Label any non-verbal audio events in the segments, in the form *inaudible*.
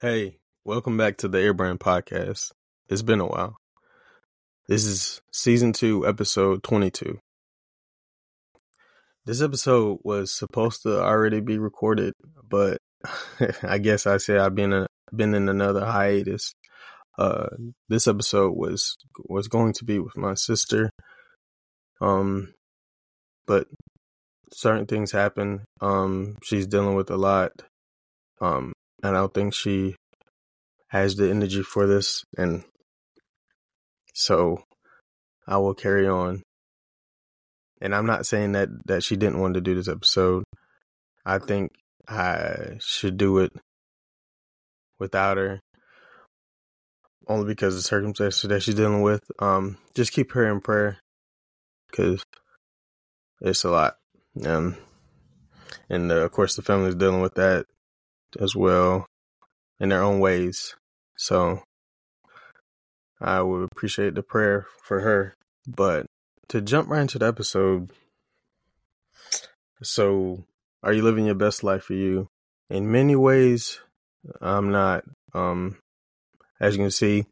Hey, welcome back to the Heir Brand Podcast. It's been a while. This is season two, episode 22. This episode was supposed to already be recorded, but *laughs* I guess I said I've been a, been in another hiatus. Uh, this episode was was going to be with my sister, um, but certain things happen. Um, she's dealing with a lot. Um, I don't think she has the energy for this, and so I will carry on. And I'm not saying that that she didn't want to do this episode. I think I should do it without her, only because the circumstances that she's dealing with. Um, just keep her in prayer, because it's a lot. Um, and uh, of course, the family's dealing with that as well in their own ways. So I would appreciate the prayer for her. But to jump right into the episode, so are you living your best life for you? In many ways, I'm not. Um, as you can see,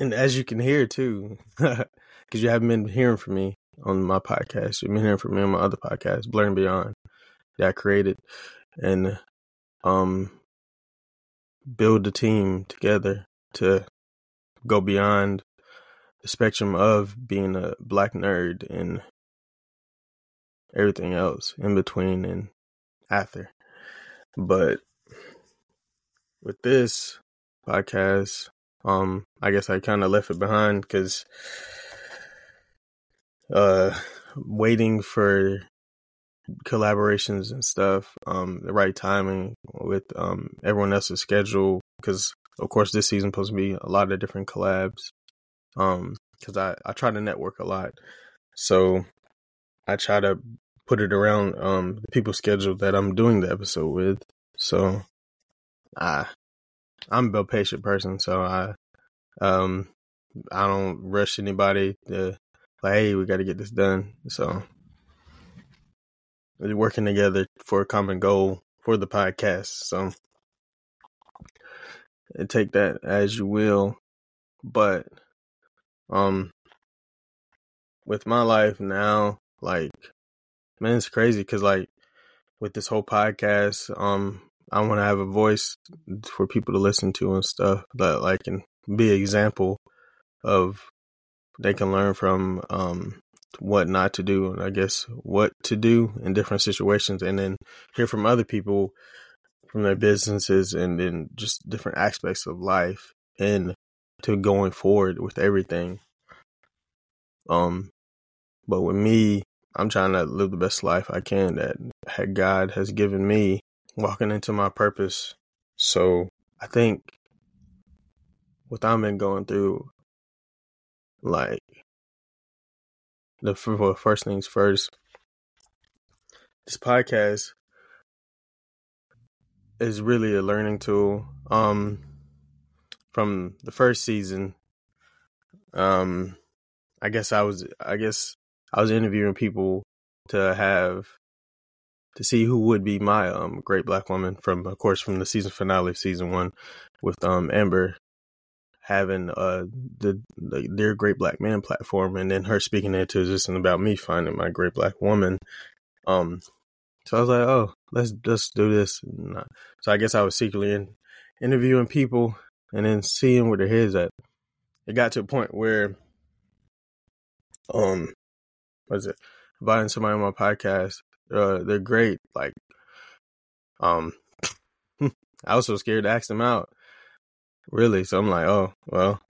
and as you can hear too, *laughs* because you haven't been hearing from me on my podcast. You've been hearing from me on my other podcast, Blerd and Beyond, that I created, and um, build a team together to go beyond the spectrum of being a black nerd and everything else in between and after. But with this podcast, um, I guess I kind of left it behind because uh, waiting for collaborations and stuff, um, the right timing with um everyone else's schedule. Because of course, this season supposed to be a lot of different collabs. Um, because I I try to network a lot, so I try to put it around um the people's schedule that I'm doing the episode with. So, I I'm a patient person, so I um I don't rush anybody to like, hey, we got to get this done. So working together for a common goal for the podcast. So take that as you will. But um with my life now, like man, it's crazy because like with this whole podcast, um, I want to have a voice for people to listen to and stuff that like can be an example of they can learn from um what not to do and I guess what to do in different situations and then hear from other people from their businesses and then just different aspects of life and to going forward with everything. Um but with me, I'm trying to live the best life I can that God has given me walking into my purpose. So I think what I've been going through like the first things first. This podcast is really a learning tool. Um, from the first season, um, I guess I was, I guess I was interviewing people to have to see who would be my um great black woman from, of course, from the season finale of season one with um Amber having uh the, the their great black man platform and then her speaking into just about me finding my great black woman um so i was like oh let's let's do this. So i guess i was secretly in, interviewing people and then seeing where their heads at. It got to a point where um was it? Inviting somebody on my podcast uh they're great like um *laughs* i was so scared to ask them out Really? So I'm like, oh, well,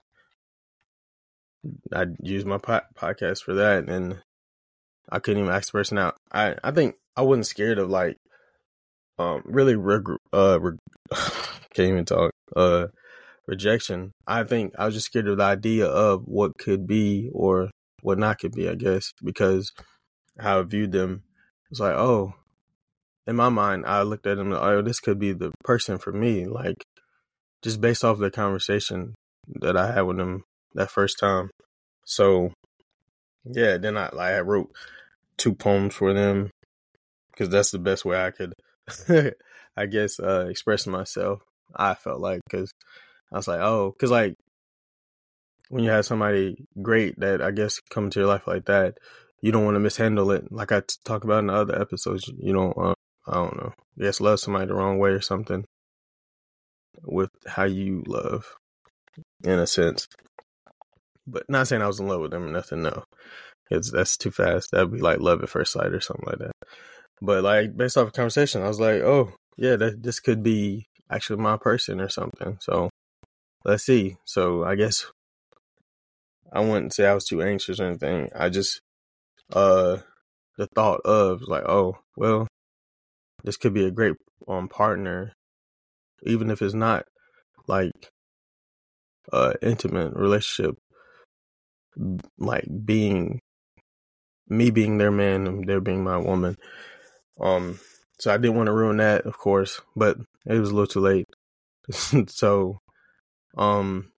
I use my po- podcast for that, and I couldn't even ask the person out. I I think I wasn't scared of like, um, really reg- uh, reg- *sighs* can't even talk uh rejection. I think I was just scared of the idea of what could be or what not could be. I guess because how I viewed them, it's like, oh, in my mind, I looked at them, oh, this could be the person for me. Like just based off the conversation that I had with him that first time. So yeah, then I like I wrote two poems for them because that's the best way I could, *laughs* I guess, uh, express myself. I felt like because I was like, oh, because like when you have somebody great that I guess come into your life like that, you don't want to mishandle it. Like I talk about in the other episodes, you don't. Uh, I don't know. I guess love somebody the wrong way or something with how you love, in a sense. But not saying I was in love with them or nothing. No, it's that's too fast. That'd be like love at first sight or something like that. But like based off a conversation, I was like, oh yeah, that this could be actually my person or something. So let's see. So I guess I wouldn't say I was too anxious or anything. I just uh the thought of like, oh well, this could be a great um partner, even if it's not like uh intimate relationship like being me being their man and they're being my woman. Um so I didn't want to ruin that, of course, but it was a little too late. *laughs* so um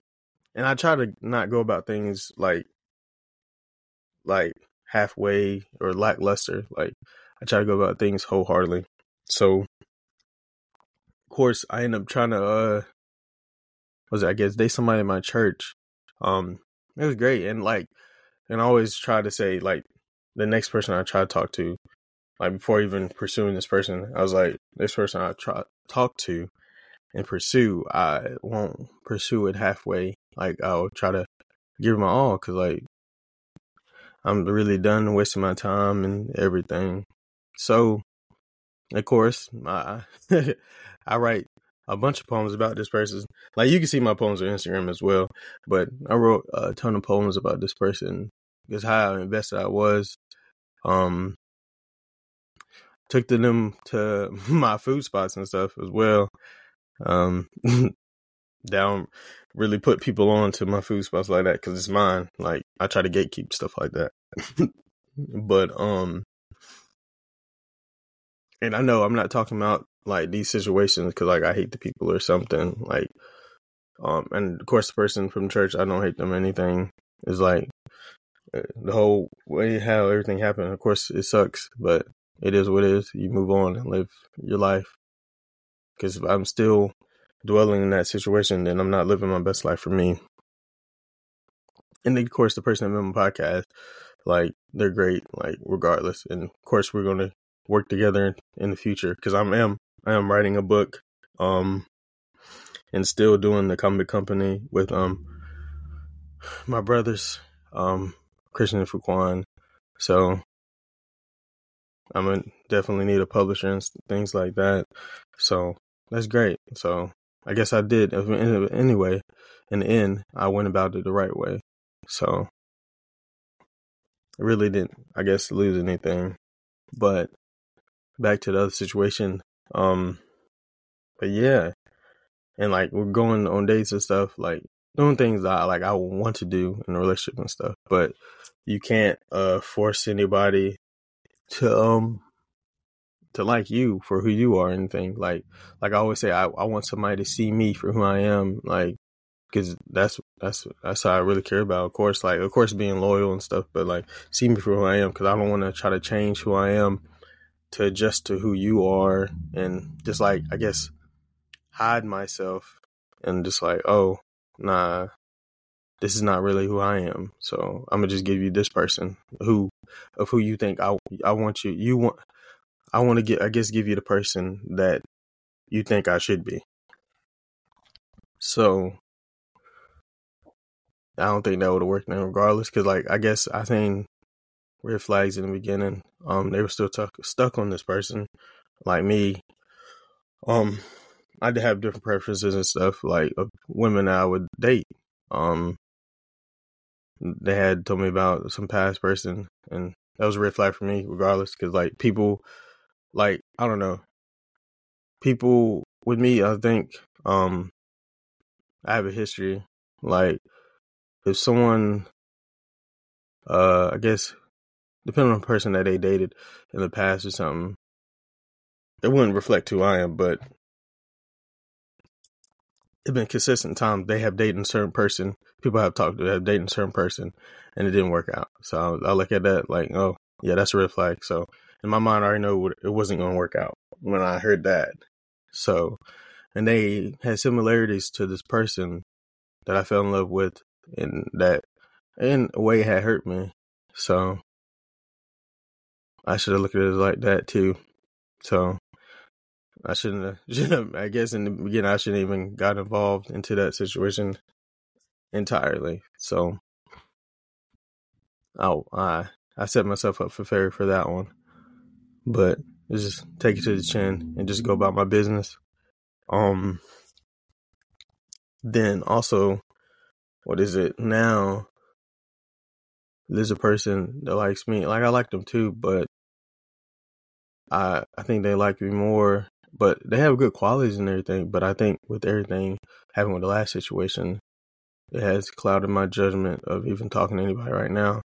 and I try to not go about things like like halfway or lackluster. Like I try to go about things wholeheartedly. So course I end up trying to uh was it, I guess they somebody in my church. Um it was great and like and I always try to say like the next person I try to talk to, like before even pursuing this person, I was like, this person I try talk to and pursue, I won't pursue it halfway. Like I'll try to give my all because like I'm really done wasting my time and everything. So, of course, I *laughs* I write a bunch of poems about this person. Like you can see my poems on Instagram as well, but I wrote a ton of poems about this person because how invested I was. Um, took to them to *laughs* my food spots and stuff as well. Um, *laughs* down really put people on to my food spots like that because it's mine. Like I try to gatekeep stuff like that. but um, and I know I'm not talking about like these situations because like I hate the people or something. Like um, and of course the person from church I don't hate them anything. Is like uh, the whole way how everything happened. Of course it sucks, but it is what it is. You move on and live your life. Because if I'm still dwelling in that situation, then I'm not living my best life for me. And then, of course, the person that made my podcast, like, they're great, like, regardless. And, of course, we're to work together in the future because I am, am I am writing a book, um, and still doing the comic company with, um, my brothers, um, Christian and Fuquan. So, I'm gonna definitely need a publisher and things like that. So that's great. So I guess I did anyway. In the end, I went about it the right way. So I really didn't, I guess, lose anything. But back to the other situation. Um, but yeah, and like we're going on dates and stuff, like doing things that I, like I want to do in a relationship and stuff. But you can't uh force anybody to um to like you for who you are and thing. Like like I always say, I, I want somebody to see me for who I am. Like because that's that's that's how I really care about. Of course, like of course being loyal and stuff, but like see me for who I am because I don't want to try to change who I am to adjust to who you are and just like I guess hide myself and just like oh nah this is not really who I am. So I'm gonna just give you this person who of who you think I I want you you want I want to get I guess give you the person that you think I should be. So I don't think that would have worked then regardless because like I guess I think red flags in the beginning. Um, they were still t- stuck on this person, like me. Um, I did have different preferences and stuff, like of women I would date. Um, they had told me about some past person, and that was a red flag for me, regardless, because like people like I don't know. People with me, I think um I have a history. Like if someone uh I guess depending on the person that they dated in the past or something, it wouldn't reflect who I am, but it's been consistent time they have dated a certain person. People have talked to have dated a certain person, and it didn't work out. So I, I look at that like, oh yeah, that's a red flag. So in my mind, I already know it wasn't going to work out when I heard that. So and they had similarities to this person that I fell in love with, and that in a way had hurt me. So I should have looked at it like that too. So I shouldn't have, *laughs* should have. I guess in the beginning, I shouldn't even got involved into that situation entirely. So, oh, I I set myself up for failure for that one. But just take it to the chin and just go about my business. Um. Then also, what is it now? There's a person that likes me. Like I like them too, but I I think they like me more but they have good qualities and everything. But I think with everything happening with the last situation, it has clouded my judgment of even talking to anybody right now.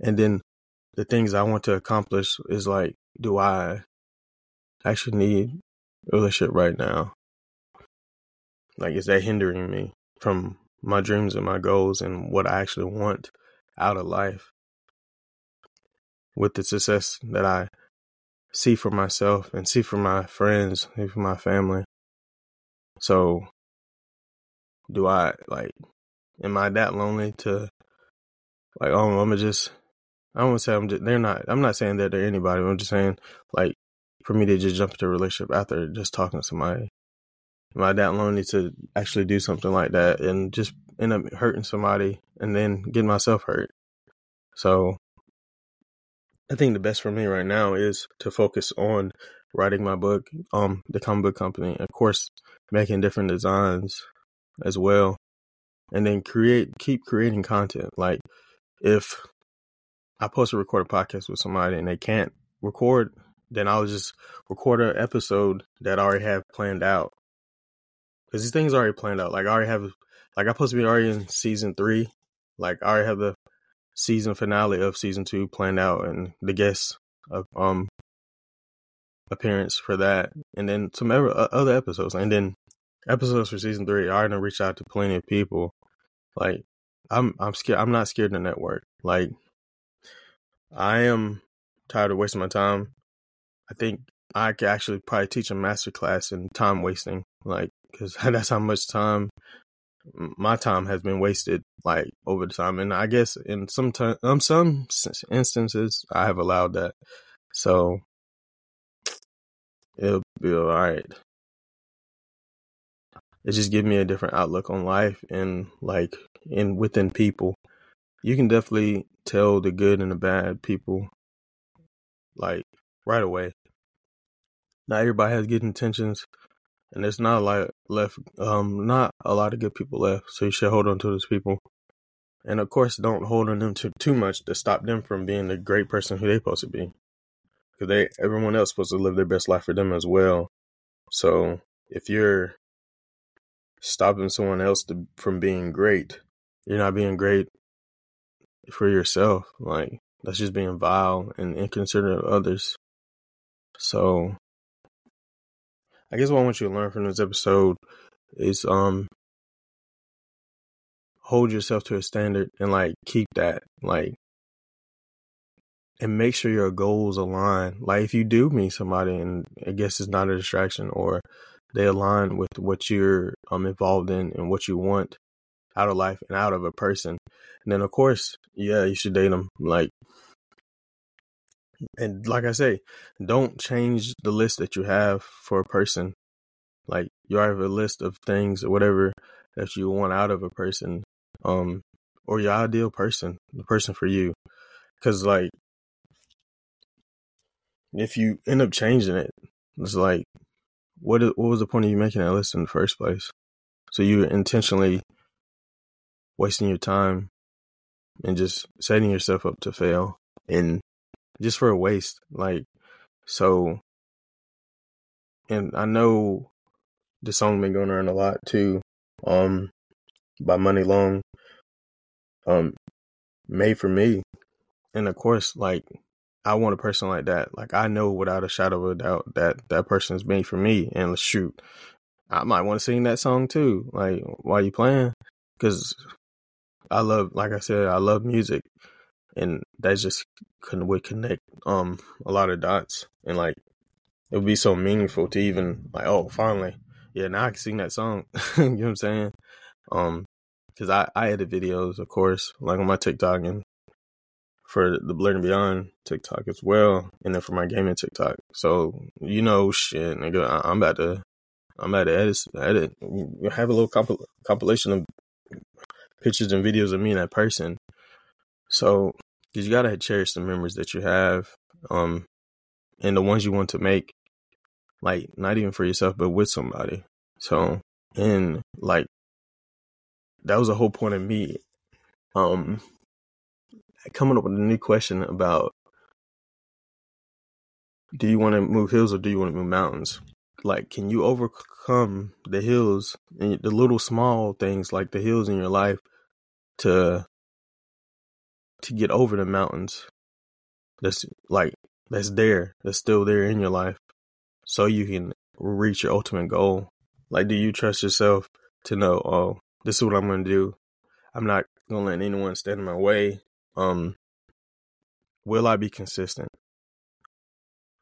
And then the things I want to accomplish is like, do I actually need a relationship right now? Like, is that hindering me from my dreams and my goals and what I actually want out of life? With the success that I see for myself and see for my friends, see for my family. So, do I like? Am I that lonely to like? Oh, I'm just. I don't say I'm just. They're not. I'm not saying that they're anybody. I'm just saying like for me to just jump into a relationship after just talking to somebody. Am I that lonely to actually do something like that and just end up hurting somebody and then getting myself hurt? So I think the best for me right now is to focus on writing my book, um, the comic book company, of course, making different designs as well, and then create, keep creating content. Like if I post a recorded podcast with somebody and they can't record, then I'll just record an episode that I already have planned out. Cause these things are already planned out. Like I already have, like I'm supposed to be already in season three. Like I already have the season finale of season two planned out and the guest of um appearance for that, and then some ever, uh, other episodes, and then episodes for season three. I already reached out to plenty of people. Like I'm, I'm scared. I'm not scared to network. Like I am tired of wasting my time. I think I could actually probably teach a master class in time wasting. Like because *laughs* that's how much time my time has been wasted like over the time and i guess in some time um some instances i have allowed that. So it'll be all right it just give me a different outlook on life and like in within people. You can definitely tell the good and the bad people like right away. Not everybody has good intentions and there's not a lot left. Um, not a lot of good people left. So you should hold on to those people, and of course, don't hold on them too too much to stop them from being the great person who they're supposed to be. Because they everyone else supposed to live their best life for them as well. So if you're stopping someone else to, from being great, you're not being great for yourself. Like that's just being vile and inconsiderate of others. So I guess what I want you to learn from this episode is um hold yourself to a standard and like keep that like and make sure your goals align. Like if you do meet somebody and I guess it's not a distraction or they align with what you're um involved in and what you want out of life and out of a person. And then of course, yeah, you should date them. Like and like I say, don't change the list that you have for a person. Like you have a list of things or whatever that you want out of a person, um, or your ideal person, the person for you. Cause like, if you end up changing it, it's like, what what was the point of you making that list in the first place? So you're intentionally wasting your time and just setting yourself up to fail and just for a waste. Like, so, and I know the song been going around a lot too, um, by Muni Long, um, made for me, and of course, like I want a person like that. Like I know without a shadow of a doubt that that person is made for me. And shoot, I might want to sing that song too. Like while you playing, because I love, like I said, I love music, and that just couldn't would connect um a lot of dots, and like it would be so meaningful to even like oh finally yeah, now I can sing that song. *laughs* you know what I'm saying? Um, because I I edit videos, of course, like on my TikTok and for the Blerd and Beyond TikTok as well, and then for my gaming TikTok. So you know, shit, nigga, I, am about to I'm about to edit edit have a little compil- compilation of pictures and videos of me and that person. So, cause you gotta cherish the memories that you have, um, and the ones you want to make, like not even for yourself, but with somebody. So, and like that was the whole point of me, um, coming up with a new question about do you want to move hills or do you want to move mountains? Like, can you overcome the hills and the little small things like the hills in your life to to get over the mountains that's like that's there that's still there in your life so you can reach your ultimate goal. Like do you trust yourself to know oh this is what i'm to do? I'm not to let anyone stand in my way. Um will i be consistent?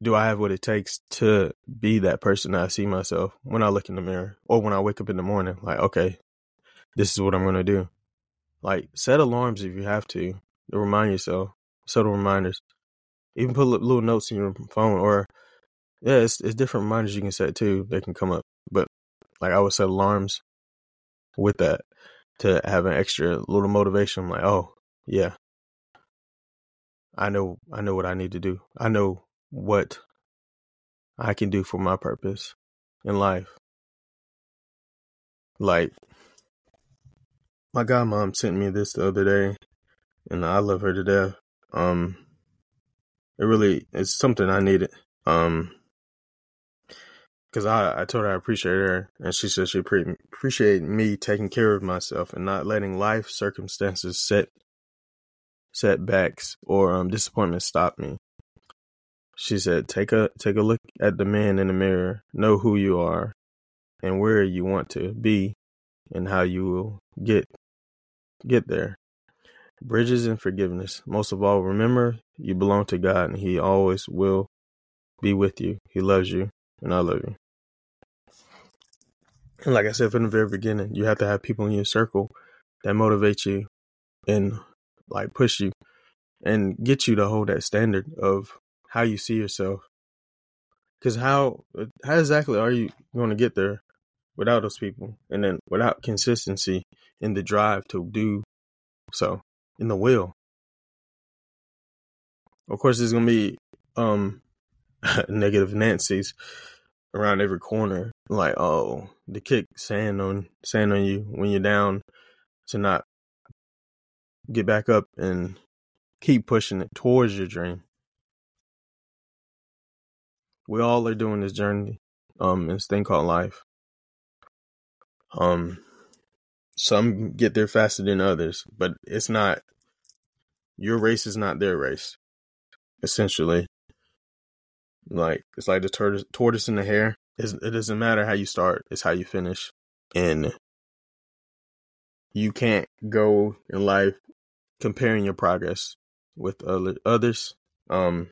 Do i have what it takes to be that person that i see myself when i look in the mirror or when i wake up in the morning? Like okay this is what i'm to do. Like set alarms if you have to to remind yourself. Subtle reminders. Even put little notes in your phone or yeah, it's it's different reminders you can set too. They can come up. But like I would set alarms with that to have an extra little motivation. I'm like, oh yeah. I know I know what I need to do. I know what I can do for my purpose in life. Like my godmom sent me this the other day, and I love her to death. Um, it really it's something I needed. Um, because I I told her I appreciate her, and she said she pre- appreciate me taking care of myself and not letting life circumstances set setbacks or um disappointments stop me. She said, "Take a take a look at the man in the mirror. Know who you are, and where you want to be, and how you will get get there. Bridges and forgiveness. Most of all, remember you belong to God and He always will be with you. He loves you and I love you. And like I said from the very beginning, you have to have people in your circle that motivate you and like push you and get you to hold that standard of how you see yourself. Because how how exactly are you going to get there without those people, and then without consistency in the drive to do so in the will. Of course, there's gonna be um *laughs* negative Nancy's around every corner, like oh, the kick sand on sand on you when you're down to not get back up and keep pushing it towards your dream. We all are doing this journey, um, this thing called life. Um, some get there faster than others, but it's not your race is not their race. Essentially, like it's like the tortoise, tortoise and the hare. It's, it doesn't matter how you start; it's how you finish. And you can't go in life comparing your progress with other others. Um,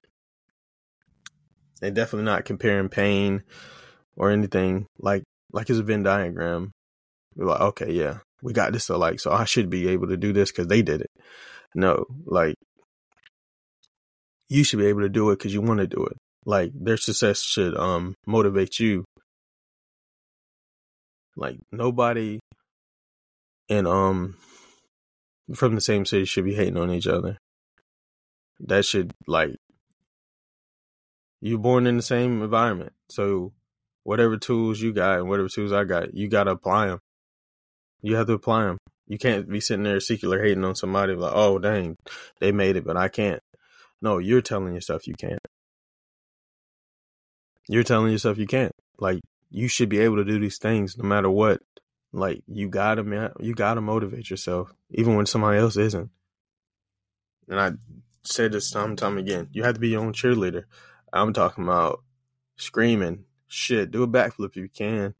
and definitely not comparing pain or anything like like it's a Venn diagram. You're like, okay, yeah, we got this alike, so I should be able to do this because they did it. No, like you should be able to do it because you want to do it. Like their success should um motivate you. Like nobody and um from the same city should be hating on each other. That should like you born in the same environment, so whatever tools you got and whatever tools I got, you got to apply them. You have to apply them. You can't be sitting there secular hating on somebody like, oh dang, they made it, but I can't. No, you're telling yourself you can't. You're telling yourself you can't. Like you should be able to do these things no matter what. Like you gotta you gotta motivate yourself even when somebody else isn't. And I said this time and time again. You have to be your own cheerleader. I'm talking about screaming, shit. Do a backflip if you can.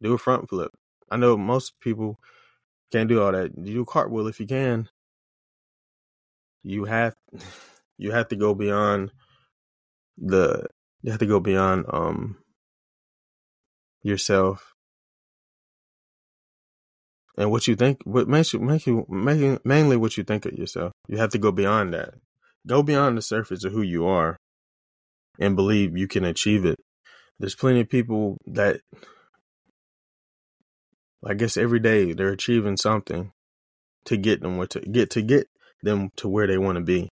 Do a front flip. I know most people can't do all that. You do cartwheel if you can. You have *sighs* you have to go beyond the you have to go beyond um yourself and what you think, what makes you, make you, making mainly what you think of yourself. You have to go beyond that. Go beyond the surface of who you are and believe you can achieve it. There's plenty of people that, I guess every day they're achieving something to get them what to get to get them to where they want to be.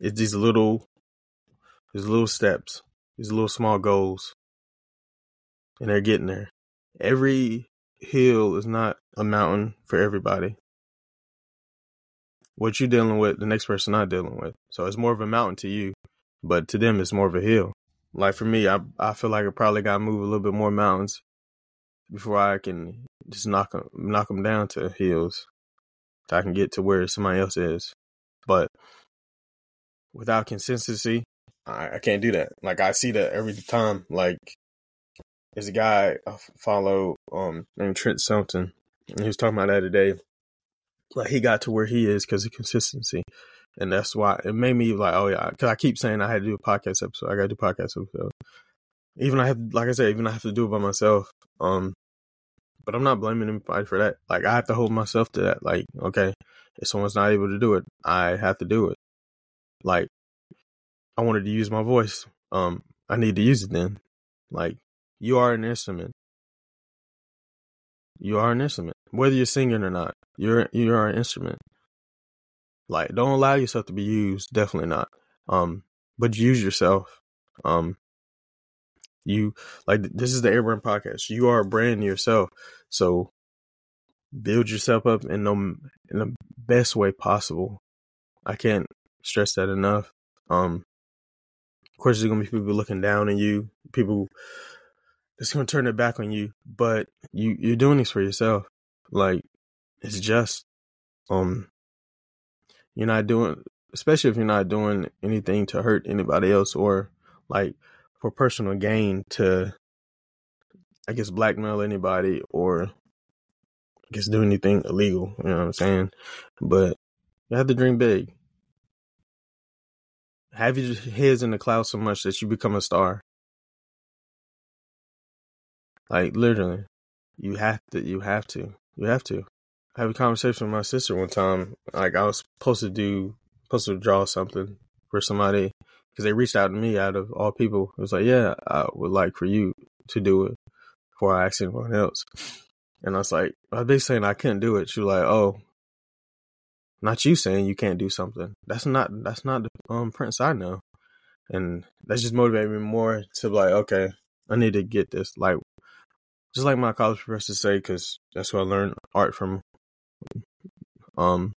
It's these little, these little steps, these little small goals, and they're getting there. Every hill is not a mountain for everybody. What you're dealing with, the next person not dealing with. So it's more of a mountain to you, but to them, it's more of a hill. Like for me, I I feel like I probably got to move a little bit more mountains before I can just knock them knock them down to hills. So I can get to where somebody else is. But without consistency, I, I can't do that. Like I see that every time. Like there's a guy I follow um named Trent Shelton, and he was talking about that today. Like he got to where he is because of consistency, and that's why it made me like, oh yeah, because I keep saying I had to do a podcast episode. I got to do podcast episode. Even I have, like I said, even I have to do it by myself. Um, but I'm not blaming anybody for that. Like I have to hold myself to that. Like okay, if someone's not able to do it, I have to do it. Like I wanted to use my voice. Um, I need to use it then. Like you are an instrument. You are an instrument. Whether you're singing or not, you're you are an instrument. Like don't allow yourself to be used, definitely not. Um, but use yourself. Um you like this is the Heir Brand podcast. You are a brand yourself. So build yourself up in the in the best way possible. I can't stress that enough. Um of course there's gonna be people looking down on you, people it's gonna turn it back on you. But you you're doing this for yourself. Like it's just um you're not doing especially if you're not doing anything to hurt anybody else or like for personal gain to I guess blackmail anybody or I guess do anything illegal, you know what I'm saying? But you have to dream big. Have your heads in the clouds so much that you become a star. Like literally, you have to. You have to. You have to. I have a conversation with my sister one time. Like I was supposed to do, supposed to draw something for somebody because they reached out to me out of all people. It was like, yeah, I would like for you to do it before I ask anyone else. And I was like, was basically saying I couldn't do it. She was like, oh, not you saying you can't do something. That's not that's not the um Prince I know. And that just motivated me more to like, okay, I need to get this. Like just like my college professors say, because that's where I learned art from. Um,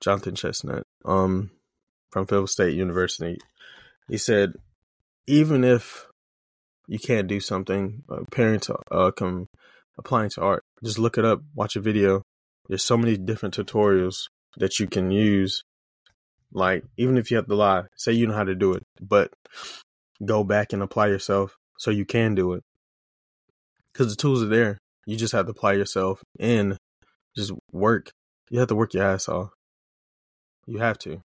Jonathan Chestnut, um, from Phil State University, he said, even if you can't do something, uh, parents uh, come applying to art, just look it up, watch a video. There's so many different tutorials that you can use. Like, even if you have to lie, say you know how to do it, but go back and apply yourself so you can do it because the tools are there. You just have to apply yourself and just work. You have to work your ass off. You have to.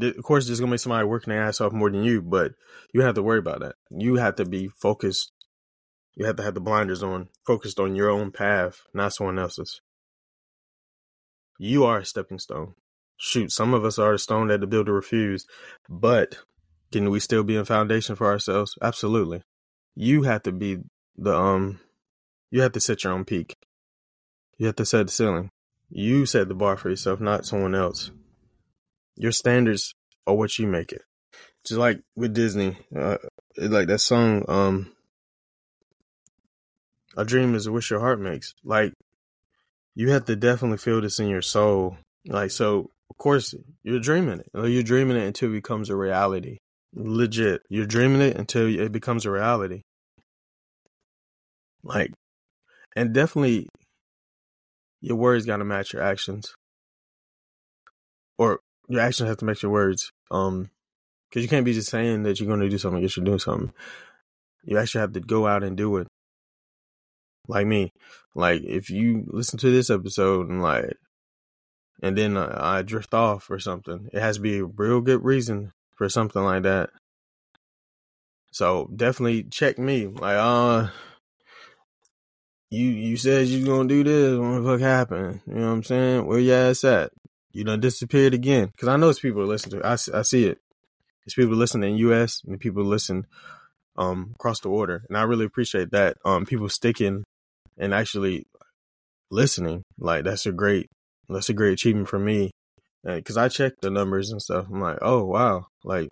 Of course, there's gonna be somebody working their ass off more than you, but you have to worry about that. You have to be focused. You have to have the blinders on, focused on your own path, not someone else's. You are a stepping stone. Shoot, some of us are a stone that the builder refused, but can we still be a foundation for ourselves? Absolutely you have to be the um you have to set your own peak. You have to set the ceiling. You set the bar for yourself, not someone else. Your standards are what you make it. Just like with Disney, uh, like that song, um, "A Dream Is a Wish Your Heart Makes." Like, you have to definitely feel this in your soul. Like, so of course you're dreaming it. You're dreaming it until it becomes a reality. Legit. You're dreaming it until it becomes a reality. Like, and definitely your words got to match your actions. Or your actions have to match your words. Um, because you can't be just saying that you're going to do something, you should do something. You actually have to go out and do it. Like me. Like, if you listen to this episode and like, and then I drift off or something, it has to be a real good reason for something like that. So definitely check me. Like, uh, you you said you're gonna do this. What the fuck happened? You know what I'm saying? Where your ass at? You done disappeared again. Because I know it's people listening to. It. I I see it. It's people listening in U.S. and people listen um across the water, and I really appreciate that. Um, people sticking and actually listening. Like that's a great that's a great achievement for me. Because I check the numbers and stuff. I'm like, oh wow, like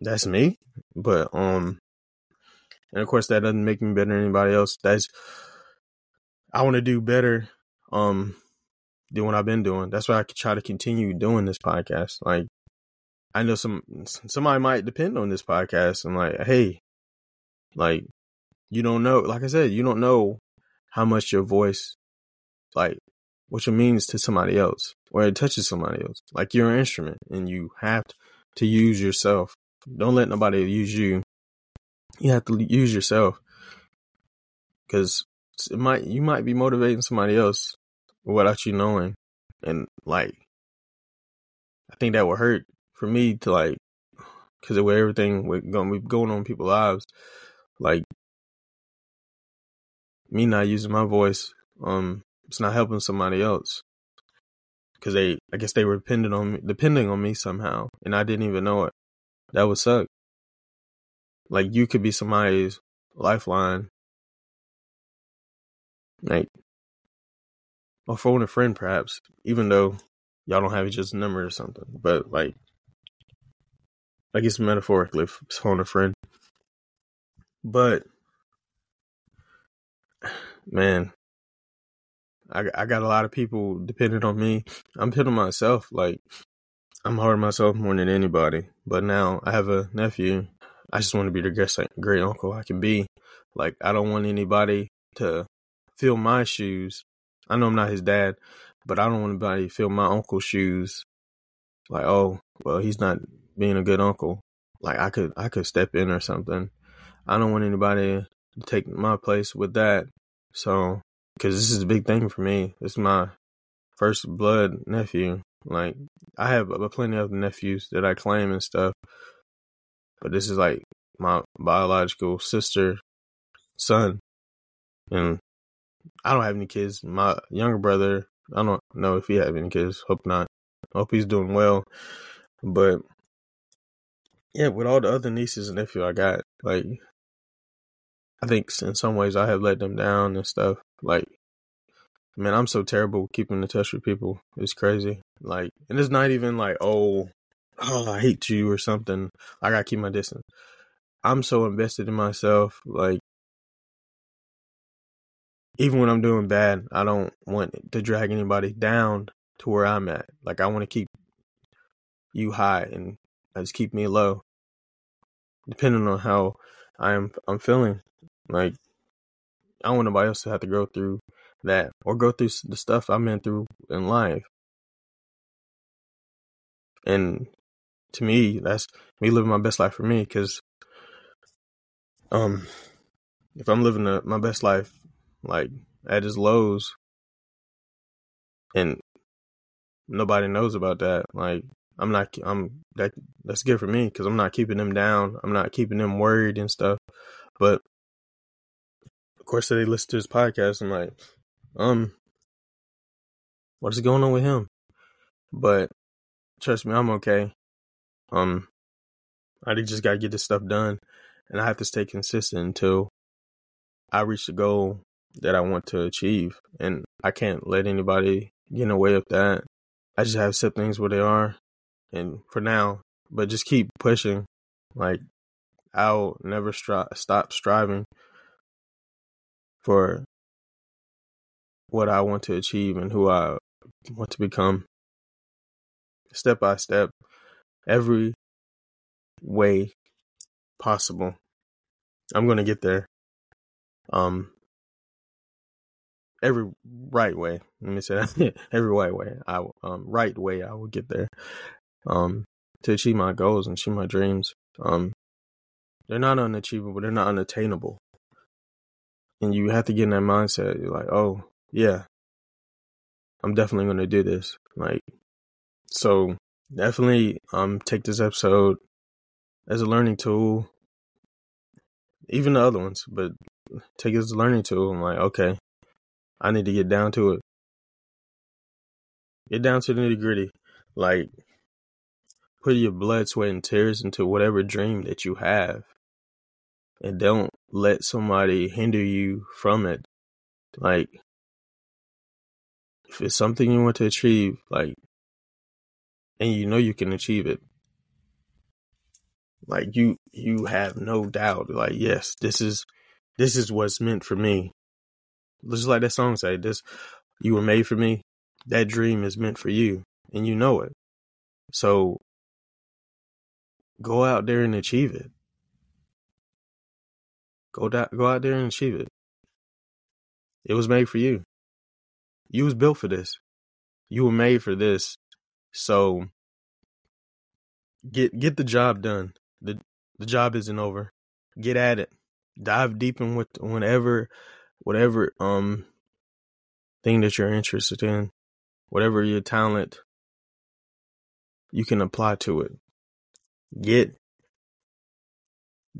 that's me. But um, and of course that doesn't make me better than anybody else. That's I want to do better. Um, than what I've been doing. That's why I try to continue doing this podcast. Like I know some somebody might depend on this podcast. I'm like, hey, like you don't know. Like I said, you don't know how much your voice, like what it means to somebody else, or it touches somebody else. Like you're an instrument, and you have to use yourself. Don't let nobody use you. You have to use yourself because it might you might be motivating somebody else without you knowing, and like I think that would hurt for me to like because of everything we're going going on people's lives, like me not using my voice, um, it's not helping somebody else because they, I guess they were depending on me, depending on me somehow, and I didn't even know it. That would suck. Like you could be somebody's lifeline, like, or phone a friend, perhaps, even though y'all don't have each other's number or something. But like, I guess metaphorically, phone a friend. But man, I I got a lot of people depending on me. I'm depending on myself. Like I'm hard on myself more than anybody. But now I have a nephew. I just want to be the great great uncle I can be. Like I don't want anybody to fill my shoes. I know I'm not his dad, but I don't want anybody to fill my uncle's shoes. Like, oh, well, he's not being a good uncle. Like I could I could step in or something. I don't want anybody to take my place with that. So, because this is a big thing for me. It's my first blood nephew. Like, I have plenty of nephews that I claim and stuff, but this is like my biological sister, son, and I don't have any kids. My younger brother, I don't know if he have any kids. Hope not. Hope he's doing well. But yeah, with all the other nieces and nephews I got, like I think in some ways I have let them down and stuff. Like, man, I'm so terrible keeping in touch with people. It's crazy. Like, and it's not even like, oh, oh, I hate you or something. I gotta keep my distance. I'm so invested in myself. Like, even when I'm doing bad, I don't want to drag anybody down to where I'm at. Like, I want to keep you high and just keep me low, depending on how I'm I'm feeling. Like, I don't want nobody else to have to go through that or go through the stuff I've been through in life. And to me, that's me living my best life for me. Because, um, if I'm living my best life, like at his lows, and nobody knows about that, like I'm not, I'm that that's good for me because I'm not keeping them down. I'm not keeping them worried and stuff. But of course, they listen to his podcast. I'm like, um, what is going on with him? But trust me, I'm okay. Um, I just gotta get this stuff done, and I have to stay consistent until I reach the goal that I want to achieve, and I can't let anybody get in the way of that. I just have to set things where they are, and for now, but just keep pushing. Like I'll never stri- stop striving for what I want to achieve and who I want to become. Step by step, every way possible. I'm going to get there. Um, every right way. Let me say that. *laughs* every right way. I um right way. I will get there. Um, to achieve my goals and achieve my dreams. Um, they're not unachievable. They're not unattainable and you have to get in that mindset. You're like, oh yeah, I'm definitely going to do this. Like, so definitely um take this episode as a learning tool. even the other ones, but take it as a learning tool. I'm like, okay, I need to get down to it. Get down to the nitty gritty. Like, put your blood, sweat, and tears into whatever dream that you have. And don't let somebody hinder you from it. Like, if it's something you want to achieve, like, and you know you can achieve it, like you, you have no doubt. Like, yes, this is, this is what's meant for me. Just like that song say, this, you were made for me. That dream is meant for you, and you know it. So, go out there and achieve it. Go da- go out there and achieve it. It was made for you. You was built for this. You were made for this. So get get the job done. The the job isn't over. Get at it. Dive deep in with whenever whatever um thing that you're interested in, whatever your talent you can apply to it. Get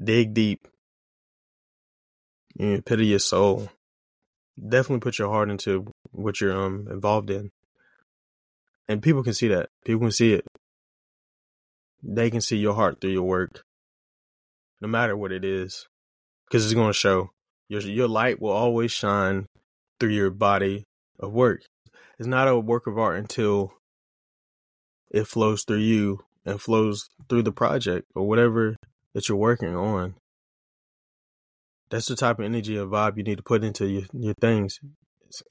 dig deep the pit your soul. Definitely put your heart into what you're um involved in. And people can see that. People can see it. They can see your heart through your work. No matter what it is. Because it's gonna show. Your your light will always shine through your body of work. It's not a work of art until it flows through you and flows through the project or whatever that you're working on. That's the type of energy and vibe you need to put into your, your things.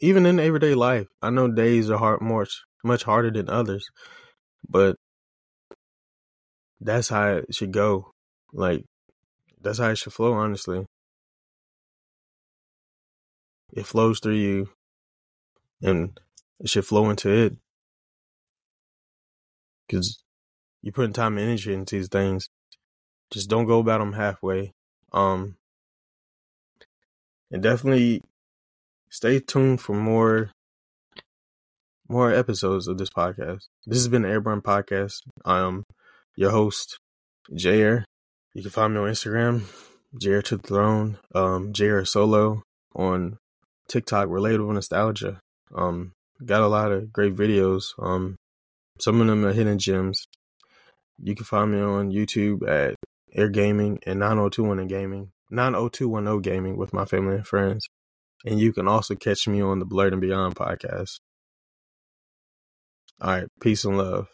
Even in everyday life, I know days are hard, much much harder than others, but that's how it should go. Like that's how it should flow. Honestly, it flows through you, and it should flow into it because you're putting time and energy into these things. Just don't go about them halfway. Um, and definitely stay tuned for more more episodes of this podcast. This has been the Heir Brand Podcast. I'm your host, Jair. You can find me on Instagram, Jair to the Throne, um, Jair Solo on TikTok, Relatable Nostalgia. Um, got a lot of great videos. Um, some of them are hidden gems. You can find me on YouTube at Heir Gaming and 90210 Gaming, 90210 Gaming with my family and friends. And you can also catch me on the Blerd and Beyond podcast. All right, peace and love.